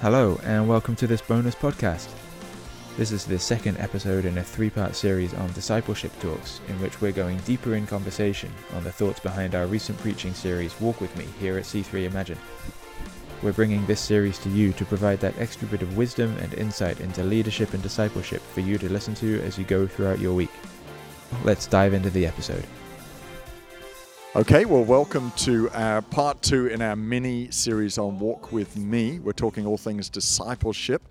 Hello, and welcome to this bonus podcast. This is the second episode in a three part series on discipleship talks, in which we're going deeper in conversation on the thoughts behind our recent preaching series, Walk With Me, here at C3 Imagine. We're bringing this series to you to provide that extra bit of wisdom and insight into leadership and discipleship for you to listen to as you go throughout your week. Let's dive into the episode. Okay, well, welcome to our part two in our mini series on Walk with Me. We're talking all things discipleship,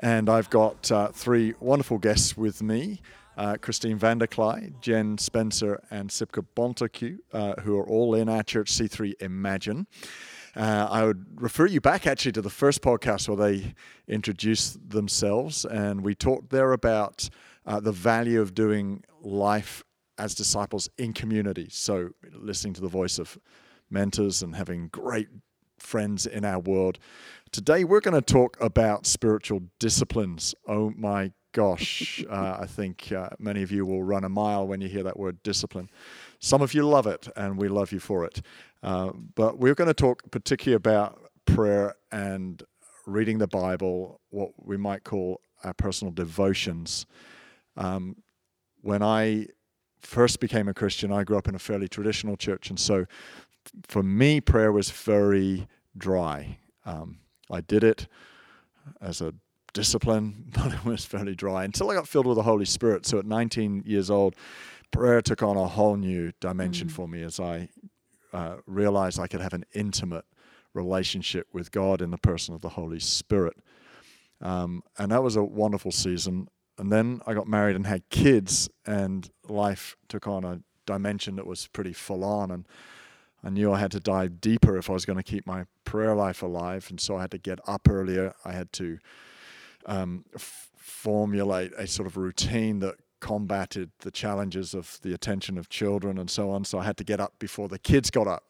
and I've got uh, three wonderful guests with me uh, Christine Vanderkly, Jen Spencer, and Sipka Bontacu, uh, who are all in our church C3 Imagine. Uh, I would refer you back actually to the first podcast where they introduced themselves, and we talked there about uh, the value of doing life as disciples in community. So, listening to the voice of mentors and having great friends in our world. Today, we're going to talk about spiritual disciplines. Oh my gosh, uh, I think uh, many of you will run a mile when you hear that word discipline. Some of you love it, and we love you for it. Uh, but we're going to talk particularly about prayer and reading the Bible, what we might call our personal devotions. Um, when I first became a Christian, I grew up in a fairly traditional church, and so for me, prayer was very dry. Um, I did it as a discipline, but it was fairly dry until I got filled with the Holy Spirit. So at 19 years old, prayer took on a whole new dimension mm. for me as I uh, realized I could have an intimate relationship with God in the person of the Holy Spirit. Um, and that was a wonderful season and then I got married and had kids, and life took on a dimension that was pretty full on. And I knew I had to dive deeper if I was going to keep my prayer life alive. And so I had to get up earlier. I had to um, f- formulate a sort of routine that combated the challenges of the attention of children and so on. So I had to get up before the kids got up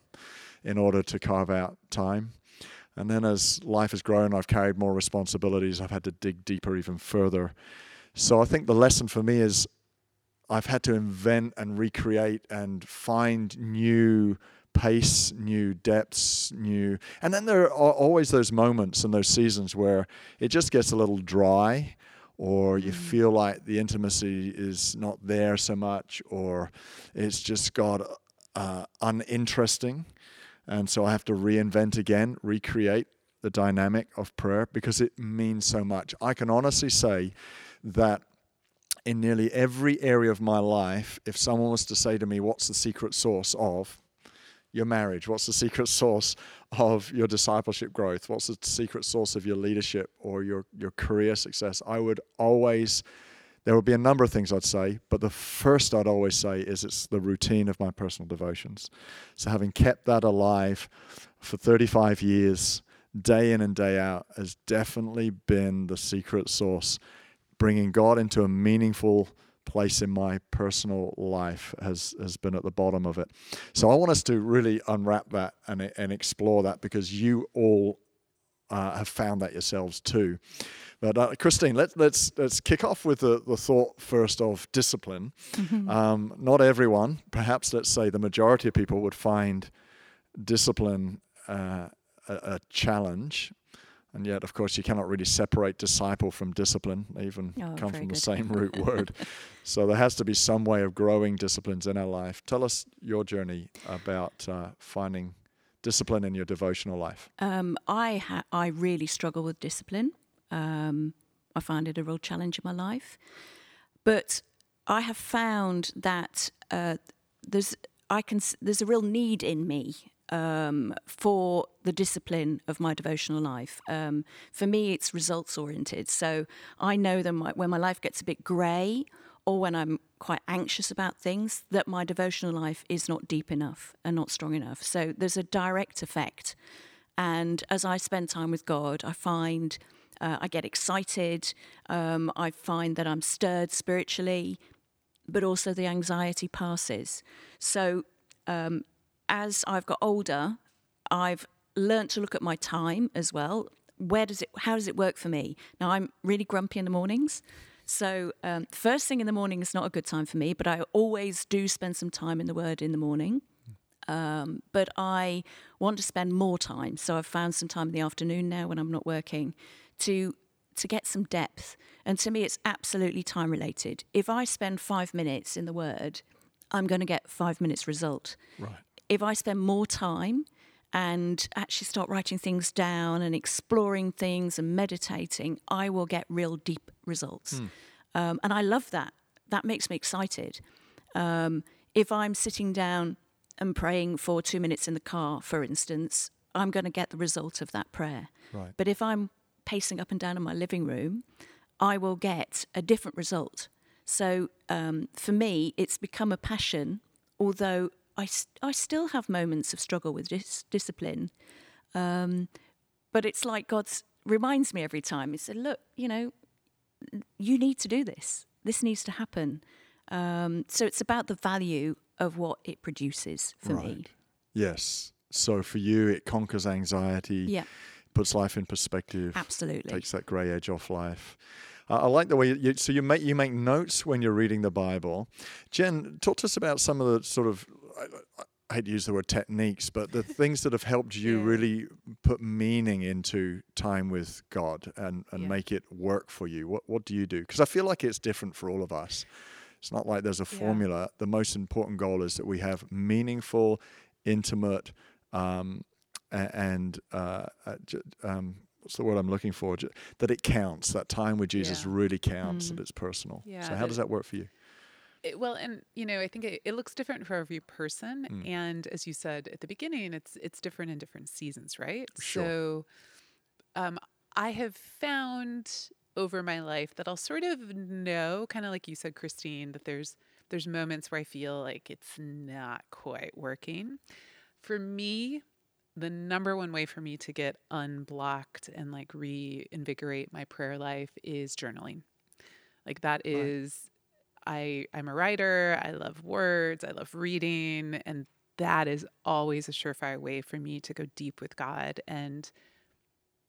in order to carve out time. And then as life has grown, I've carried more responsibilities. I've had to dig deeper even further so I think the lesson for me is I've had to invent and recreate and find new pace, new depths, new. And then there are always those moments and those seasons where it just gets a little dry or you mm. feel like the intimacy is not there so much or it's just got uh, uninteresting. And so I have to reinvent again, recreate the dynamic of prayer because it means so much. I can honestly say that in nearly every area of my life, if someone was to say to me, What's the secret source of your marriage? What's the secret source of your discipleship growth? What's the secret source of your leadership or your, your career success? I would always, there would be a number of things I'd say, but the first I'd always say is it's the routine of my personal devotions. So having kept that alive for 35 years, day in and day out, has definitely been the secret source bringing God into a meaningful place in my personal life has has been at the bottom of it. So I want us to really unwrap that and and explore that because you all uh, have found that yourselves too. But uh, Christine, let's let's let's kick off with the, the thought first of discipline. Mm-hmm. Um, not everyone, perhaps let's say the majority of people would find discipline uh, a, a challenge and yet, of course, you cannot really separate disciple from discipline. They even oh, come from good. the same root word. So there has to be some way of growing disciplines in our life. Tell us your journey about uh, finding discipline in your devotional life. Um, I ha- I really struggle with discipline. Um, I find it a real challenge in my life, but I have found that uh, there's I can there's a real need in me um, for the discipline of my devotional life. Um, for me, it's results oriented. So I know that my, when my life gets a bit grey or when I'm quite anxious about things, that my devotional life is not deep enough and not strong enough. So there's a direct effect. And as I spend time with God, I find uh, I get excited. Um, I find that I'm stirred spiritually, but also the anxiety passes. So um, as I've got older, I've learned to look at my time as well. Where does it? How does it work for me? Now I'm really grumpy in the mornings, so um, first thing in the morning is not a good time for me. But I always do spend some time in the Word in the morning. Um, but I want to spend more time. So I've found some time in the afternoon now when I'm not working to to get some depth. And to me, it's absolutely time related. If I spend five minutes in the Word, I'm going to get five minutes result. Right. If I spend more time and actually start writing things down and exploring things and meditating, I will get real deep results. Um, and I love that. That makes me excited. Um, if I'm sitting down and praying for two minutes in the car, for instance, I'm going to get the result of that prayer. Right. But if I'm pacing up and down in my living room, I will get a different result. So um, for me, it's become a passion, although I, I still have moments of struggle with dis- discipline. Um, but it's like God reminds me every time. He said, Look, you know, you need to do this. This needs to happen. Um, so it's about the value of what it produces for me. Yes. So for you, it conquers anxiety, Yeah, puts life in perspective, absolutely. takes that grey edge off life. Uh, I like the way you, so you make you make notes when you're reading the Bible. Jen, talk to us about some of the sort of I, I hate to use the word techniques, but the things that have helped you Yeah. really put meaning into time with God and, and Yeah. make it work for you. What what do you do? Because I feel like it's different for all of us. It's not like there's a Yeah. formula. The most important goal is that we have meaningful, intimate, um, and uh, uh, um, what's the word I'm looking for? That it counts. That time with Jesus Yeah. really counts. Mm. That it's personal. Yeah, so how does that work for you? It- well, and you know, I think it, it looks different for every person, Mm. and as you said at the beginning, it's it's different in different seasons, right? Sure. So, um, I have found over my life that I'll sort of know, kind of like you said, Christine, that there's there's moments where I feel like it's not quite working. For me, the number one way for me to get unblocked and like reinvigorate my prayer life is journaling. Like that is I I'm a writer, I love words, I love reading and that is always a surefire way for me to go deep with God and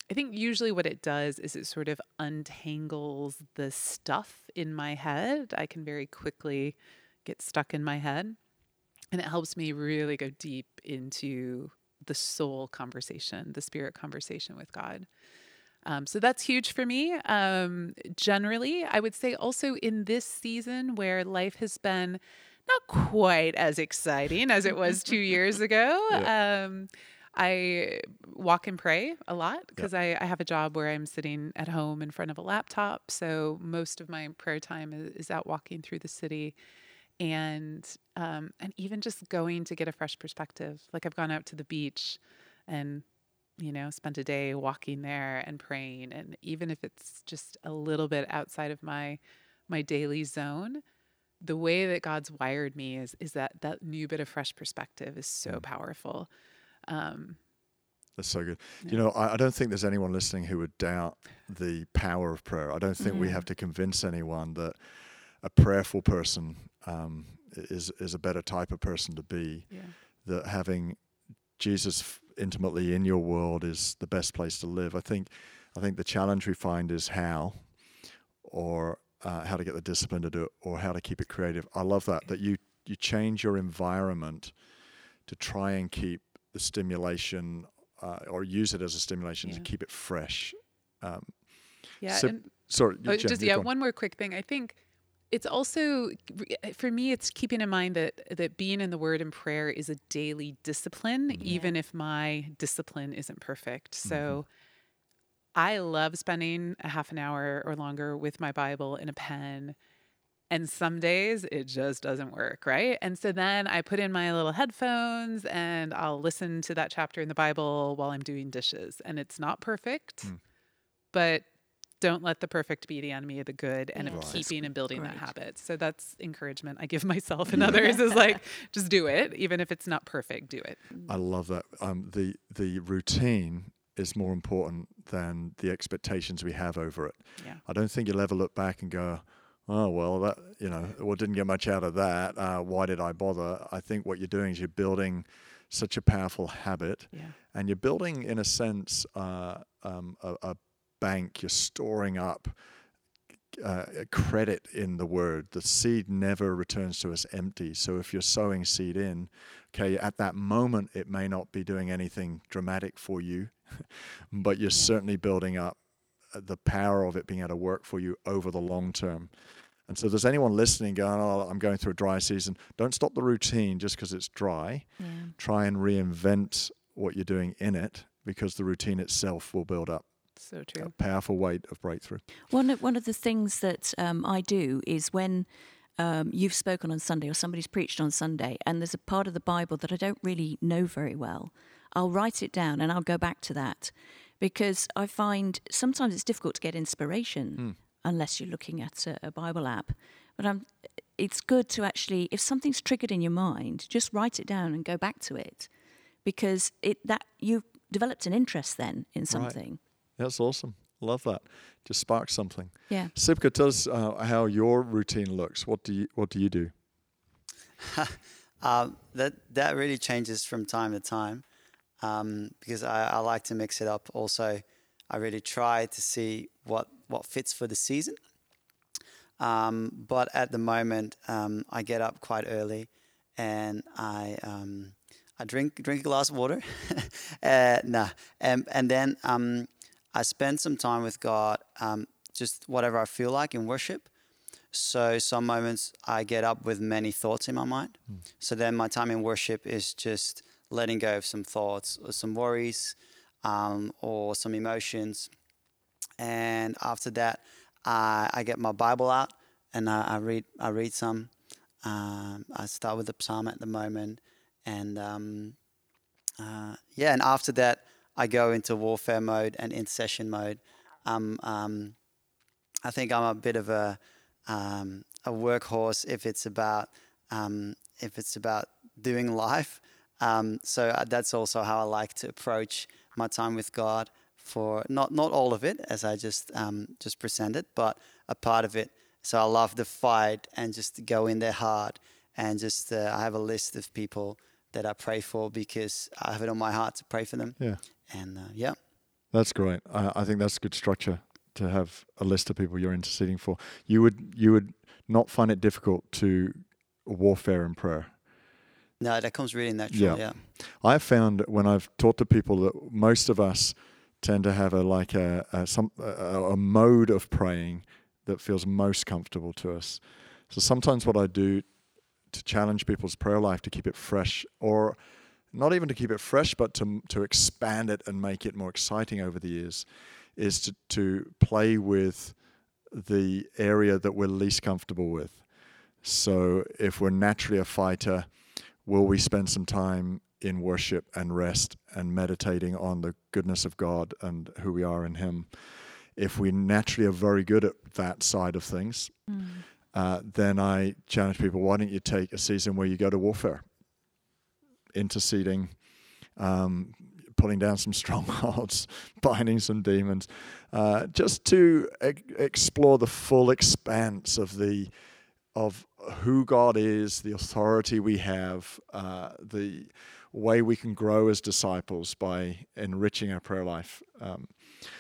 I think usually what it does is it sort of untangles the stuff in my head. I can very quickly get stuck in my head. And it helps me really go deep into the soul conversation, the spirit conversation with God. Um, so that's huge for me. Um, generally, I would say also in this season where life has been not quite as exciting as it was two years ago. Um, I walk and pray a lot because I, I have a job where I'm sitting at home in front of a laptop. So most of my prayer time is, is out walking through the city and um, and even just going to get a fresh perspective. Like I've gone out to the beach and you know spent a day walking there and praying, and even if it's just a little bit outside of my my daily zone, the way that God's wired me is is that that new bit of fresh perspective is so Mm. powerful. Um, That's so good. Yeah. You know, I, I don't think there's anyone listening who would doubt the power of prayer. I don't think we Mhm. have to convince anyone that a prayerful person um, is is a better type of person to be. yeah. That having Jesus intimately in your world is the best place to live. I think. I think the challenge we find is how, or uh, how to get the discipline to do it, or how to keep it creative. I love that that you you change your environment to try and keep the stimulation uh, or use it as a stimulation to keep it fresh. Um, Yeah, So- sorry, Oh, Jen, just yeah, on. one more quick thing. I think it's also for me. It's keeping in mind that that being in the Word and prayer is a daily discipline, Mhm. even if my discipline isn't perfect. Mm-hmm. So. I love spending a half an hour or longer with my Bible and a pen. And some days it just doesn't work, right? And so then I put in my little headphones and I'll listen to that chapter in the Bible while I'm doing dishes. And it's not perfect, Mm. but don't let the perfect be the enemy of the good and Yeah. of Right. keeping and building that habit. So that's encouragement I give myself and others is like just do it even if it's not perfect, do it. I love that. Um, the the routine is more important than the expectations we have over it. Yeah. I don't think you'll ever look back and go, "Oh well, that you know, well didn't get much out of that. Uh, why did I bother?" I think what you're doing is you're building such a powerful habit, Yeah. and you're building, in a sense, uh, um, a, a bank. You're storing up uh, credit in the word. The seed never returns to us empty. So if you're sowing seed in, okay, at that moment it may not be doing anything dramatic for you, but you're yeah. certainly building up uh, the power of it being able to work for you over the long term. And so, there's anyone listening going, "Oh, I'm going through a dry season," don't stop the routine just because it's dry. Yeah. Try and reinvent what you're doing in it, because the routine itself will build up so true. A powerful weight of breakthrough. One of, one of the things that um, I do is when um, you've spoken on Sunday or somebody's preached on Sunday, and there's a part of the Bible that I don't really know very well, I'll write it down and I'll go back to that because I find sometimes it's difficult to get inspiration mm. unless you're looking at a, a Bible app. But I'm, it's good to actually, if something's triggered in your mind, just write it down and go back to it because it that you've developed an interest then in something. Right. That's awesome. Love that. Just spark something. Yeah. Sipka, tell us uh, how your routine looks. What do you What do you do? um, that that really changes from time to time um, because I, I, like to mix it up. Also, I really try to see what what fits for the season. Um, but at the moment, um, I get up quite early, and I um, I drink drink a glass of water. uh, nah, and and then um, I spend some time with God, um, just whatever I feel like in worship. So some moments I get up with many thoughts in my mind. Mm. So then my time in worship is just letting go of some thoughts, or some worries, um, or some emotions. And after that, I, I get my Bible out and I, I read. I read some. Um, I start with the psalm at the moment, and um, uh, yeah. And after that, I go into warfare mode and intercession mode. Um, um, I think I'm a bit of a um, a workhorse if it's about um, if it's about doing life. Um, so uh, that's also how I like to approach my time with God. For not not all of it, as I just um, just presented, but a part of it. So I love the fight and just go in there hard and just uh, I have a list of people that I pray for because I have it on my heart to pray for them. Yeah. And uh, yeah. That's great. I, I think that's a good structure to have a list of people you're interceding for. You would you would not find it difficult to warfare in prayer. No, that comes really natural. Yeah. yeah. I've found when I've talked to people that most of us tend to have a like a, a some a, a mode of praying that feels most comfortable to us. So sometimes what I do to challenge people's prayer life to keep it fresh or not even to keep it fresh, but to, to expand it and make it more exciting over the years, is to, to play with the area that we're least comfortable with. So if we're naturally a fighter, will we spend some time in worship and rest and meditating on the goodness of God and who we are in Him? If we naturally are very good at that side of things, mm. uh, then I challenge people why don't you take a season where you go to warfare? Interceding, um, pulling down some strongholds, binding some demons, uh, just to e- explore the full expanse of the of who God is, the authority we have, uh, the way we can grow as disciples by enriching our prayer life. Um,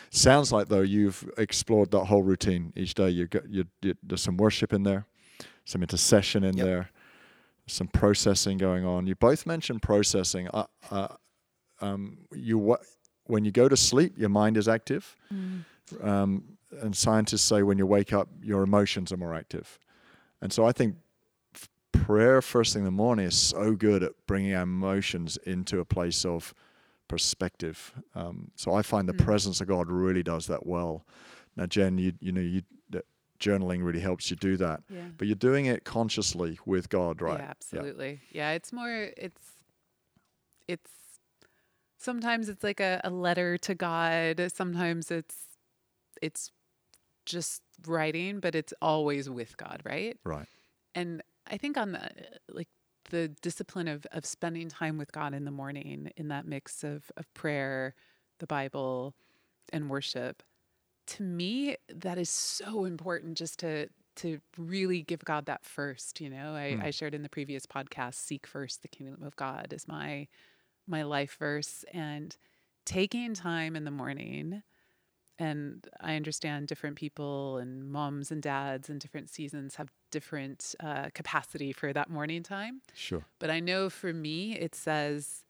sounds like though you've explored that whole routine each day. You got you, you, there's some worship in there, some intercession in yep. there, some processing going on. You both mentioned processing. Uh, uh, um, you when you go to sleep, your mind is active, mm. um, and scientists say when you wake up, your emotions are more active. And so I think prayer first thing in the morning is so good at bringing our emotions into a place of perspective. Um, so I find the mm. presence of God really does that well. Now, Jen, you you know you journaling really helps you do that. Yeah. But you're doing it consciously with God, right? Yeah, absolutely. Yeah, yeah it's more it's it's sometimes it's like a, a letter to God. Sometimes it's it's just writing, but it's always with God, right? Right. And I think on the like the discipline of of spending time with God in the morning in that mix of of prayer, the Bible, and worship to me that is so important just to to really give God that first. You know, I, mm. I shared in the previous podcast, seek first the kingdom of God is my my life verse. And taking time in the morning and I understand different people and moms and dads and different seasons have different uh, capacity for that morning time. Sure. But I know for me, it says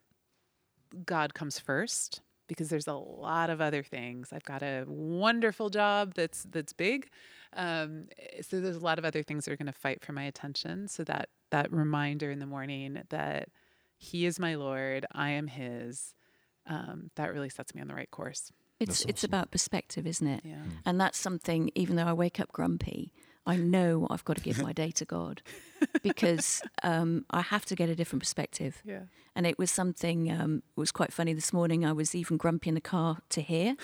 God comes first because there's a lot of other things. I've got a wonderful job that's that's big, um, so there's a lot of other things that are going to fight for my attention. So that that reminder in the morning that He is my Lord, I am His, um, that really sets me on the right course. It's That's it's about perspective, isn't it? Yeah. And that's something. Even though I wake up grumpy, I know I've got to give my day to God because um, I have to get a different perspective. Yeah. And it was something. Um, it was quite funny this morning. I was even grumpy in the car to here,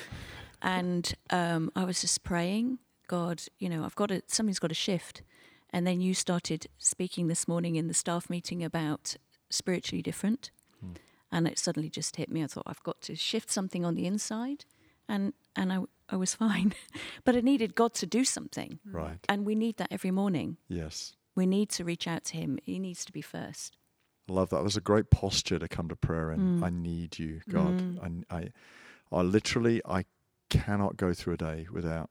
and um, I was just praying, God, you know, I've got to. Something's got to shift. And then you started speaking this morning in the staff meeting about spiritually different, and it suddenly just hit me. I thought I've got to shift something on the inside, and and I I was fine, but I needed God to do something, Right. and we need that every morning. Yes. We need to reach out to Him. He needs to be first. I love that. It was a great posture to come to prayer in. Mm. I need you, God. I, I, I literally, I cannot go through a day without,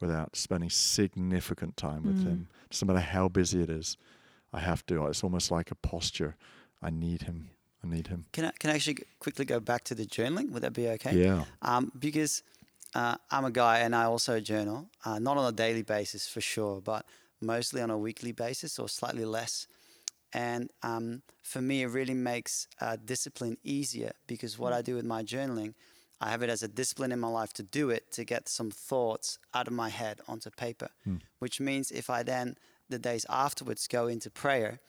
without spending significant time with Mm. Him. No matter how busy it is, I have to. It's almost like a posture. I need Him. I need Him. Can I can I actually quickly go back to the journaling? Would that be okay? Yeah. Um, because uh, I'm a guy and I also journal, uh, not on a daily basis for sure, but mostly on a weekly basis or slightly less. And um, for me, it really makes uh, discipline easier because what I do with my journaling, I have it as a discipline in my life to do it to get some thoughts out of my head onto paper, which means if I then the days afterwards go into prayer,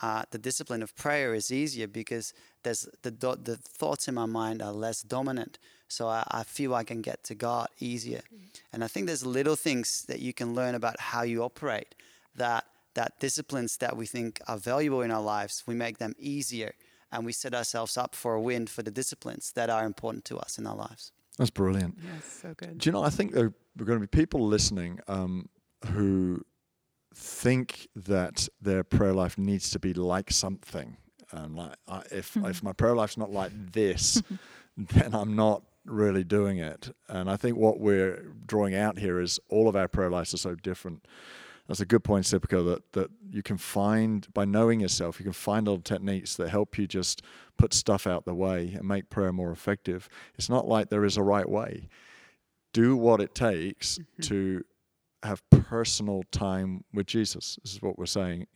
uh, the discipline of prayer is easier because there's the do- the thoughts in my mind are less dominant. So I, I feel I can get to God easier. And I think there's little things that you can learn about how you operate that that disciplines that we think are valuable in our lives, we make them easier and we set ourselves up for a win for the disciplines that are important to us in our lives. That's brilliant. Yes, so good. Do you know? I think there are going to be people listening um, who think that their prayer life needs to be like something. Um, like I, if if my prayer life's not like this, then I'm not really doing it. And I think what we're drawing out here is all of our prayer lives are so different. That's a good point, Sipika, that, that you can find, by knowing yourself, you can find little techniques that help you just put stuff out the way and make prayer more effective. It's not like there is a right way. Do what it takes mm-hmm. to have personal time with Jesus. This is what we're saying.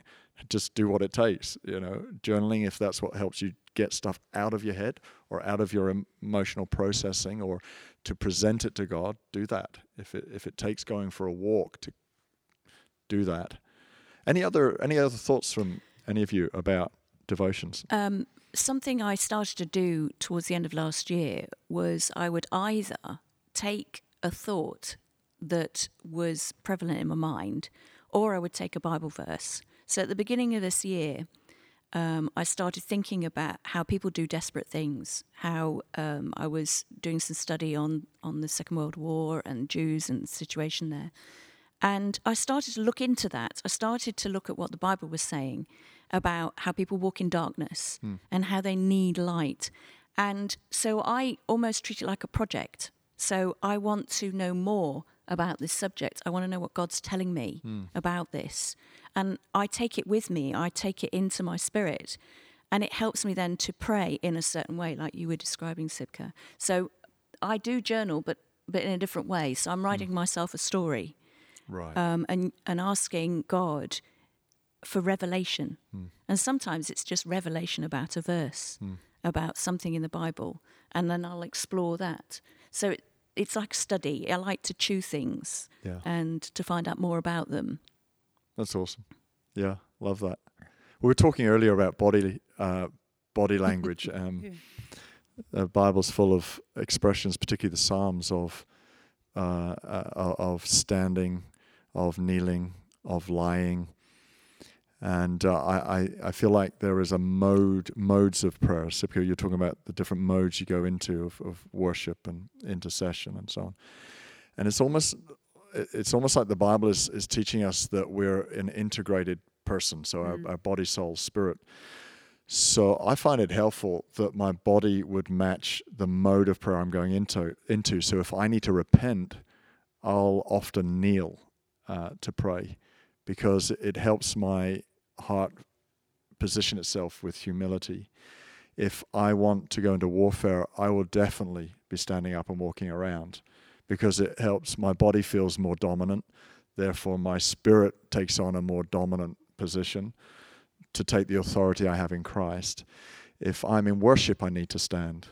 Just do what it takes. You know, journaling, if that's what helps you get stuff out of your head or out of your emotional processing or to present it to God, do that. If it, if it takes going for a walk to do that. Any other any other thoughts from any of you about devotions? Um, something I started to do towards the end of last year was I would either take a thought that was prevalent in my mind, or I would take a Bible verse. So at the beginning of this year, um, I started thinking about how people do desperate things. How um, I was doing some study on on the Second World War and Jews and the situation there, and I started to look into that. I started to look at what the Bible was saying about how people walk in darkness and how they need light. And so I almost treat it like a project. So I want to know more about this subject. I want to know what God's telling me about this. And I take it with me, I take it into my spirit. And it helps me then to pray in a certain way, like you were describing, Sibka. So I do journal, but, but in a different way. So I'm writing myself a story Right. um, and and asking God for revelation. Hmm. And sometimes it's just revelation about a verse, about something in the Bible, and then I'll explore that. So it, it's like study. I like to chew things yeah. and to find out more about them. That's awesome. Yeah, love that. We were talking earlier about body uh, body language. Um, Yeah. The Bible's full of expressions, particularly the Psalms, of uh, uh, of standing, of kneeling, of lying, and uh, I, I I feel like there is a mode modes of prayer. Sipio, you're talking about the different modes you go into of, of worship and intercession and so on, and it's almost it's almost like the Bible is, is teaching us that we're an integrated person, so our, our body, soul, spirit. So I find it helpful that my body would match the mode of prayer I'm going into. Into so if I need to repent, I'll often kneel uh, to pray because it helps my heart position itself with humility. If I want to go into warfare, I will definitely be standing up and walking around because it helps my body feels more dominant. Therefore, my spirit takes on a more dominant position to take the authority I have in Christ. If I'm in worship, I need to stand.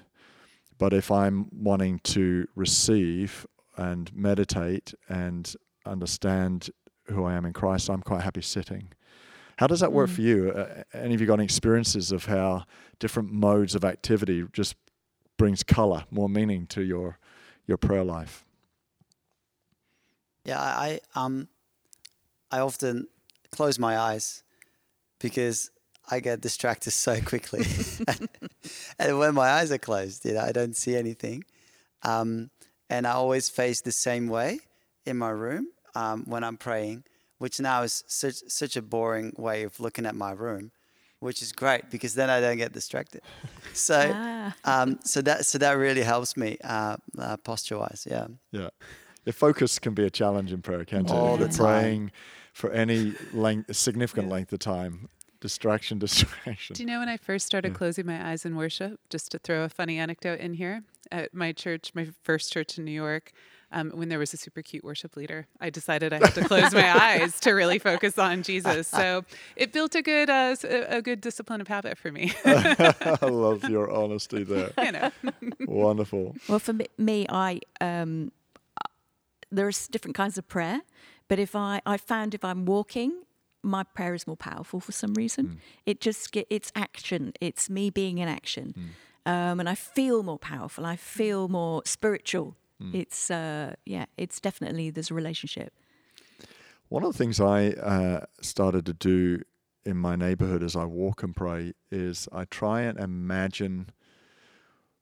But if I'm wanting to receive and meditate and understand who I am in Christ, I'm quite happy sitting. How does that work mm. for you? Uh, any of you got any experiences of how different modes of activity just brings color, more meaning to your your prayer life? Yeah, I um, I often close my eyes because I get distracted so quickly, and when my eyes are closed, you know, I don't see anything, um, and I always face the same way in my room um, when I'm praying, which now is such such a boring way of looking at my room, which is great because then I don't get distracted. So, ah. um, so that so that really helps me uh, uh, posture wise. Yeah. Yeah. Your focus can be a challenge in prayer, can't it? All the praying for any length, significant yeah. length of time. Distraction, distraction. Do you know when I first started yeah. closing my eyes in worship? Just to throw a funny anecdote in here, at my church, my first church in New York, um, when there was a super cute worship leader, I decided I had to close my eyes to really focus on Jesus. So it built a good uh, a good discipline of habit for me. I love your honesty there. You know, wonderful. Well, for me, I um, there's different kinds of prayer, but if I I found if I'm walking my prayer is more powerful for some reason. Mm. It just get it's action. It's me being in action, mm. um, and I feel more powerful. I feel more spiritual Mm. It's uh, yeah, it's definitely there's a relationship. One of the things I uh, started to do in my neighborhood as I walk and pray is I try and imagine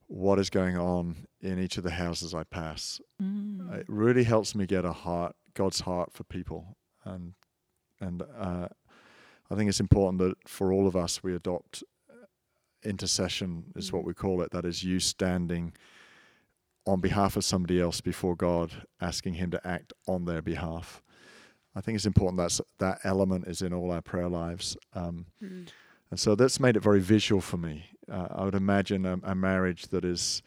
what is going on in each of the houses I pass. Mm. It really helps me get a heart, God's heart for people, and and uh, I think it's important that for all of us we adopt uh, intercession is mm. what we call it. That is you standing on behalf of somebody else before God, asking Him to act on their behalf. I think it's important that that element is in all our prayer lives. Um, mm. And so that's made it very visual for me. Uh, I would imagine a, a, marriage that is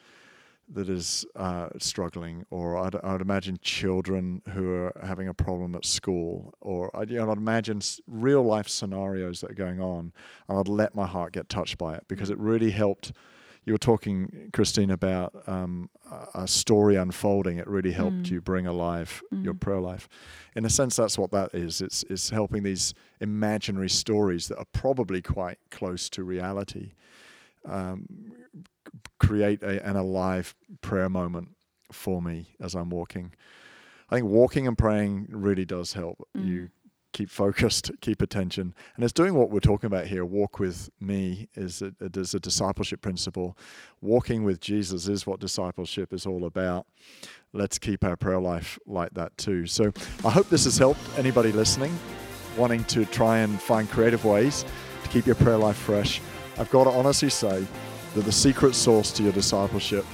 that is uh, struggling, or I'd, I would imagine children who are having a problem at school, or I'd, you know, I'd imagine real life scenarios that are going on, and I'd let my heart get touched by it because it really helped you were talking, Christine, about um, a story unfolding. It really helped mm. you bring alive mm. your prayer life. In a sense, that's what that is. It's, it's helping these imaginary stories that are probably quite close to reality um, create a, an alive prayer moment for me as I'm walking. I think walking and praying really does help mm. you keep focused, keep attention. And it's doing what we're talking about here. Walk with me is a, is a discipleship principle. Walking with Jesus is what discipleship is all about. Let's keep our prayer life like that too. So I hope this has helped anybody listening, wanting to try and find creative ways to keep your prayer life fresh. I've got to honestly say that the secret sauce to your discipleship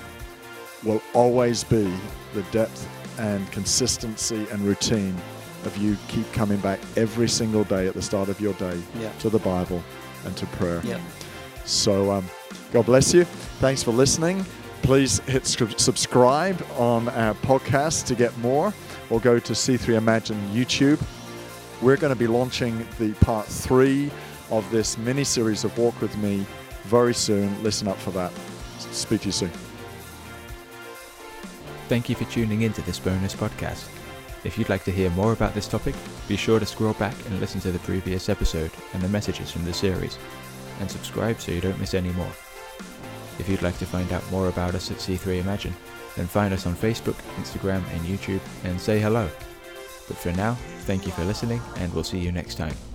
will always be the depth and consistency and routine of you keep coming back every single day at the start of your day yeah. to the Bible and to prayer. Yeah. So, um, God bless you. Thanks for listening. Please hit subscribe on our podcast to get more, or go to C3 Imagine YouTube. We're going to be launching the part three of this mini series of Walk with Me very soon. Listen up for that. Speak to you soon. Thank you for tuning in to this bonus podcast. If you'd like to hear more about this topic, be sure to scroll back and listen to the previous episode and the messages from the series, and subscribe so you don't miss any more. If you'd like to find out more about us at C3 Imagine, then find us on Facebook, Instagram, and YouTube and say hello. But for now, thank you for listening, and we'll see you next time.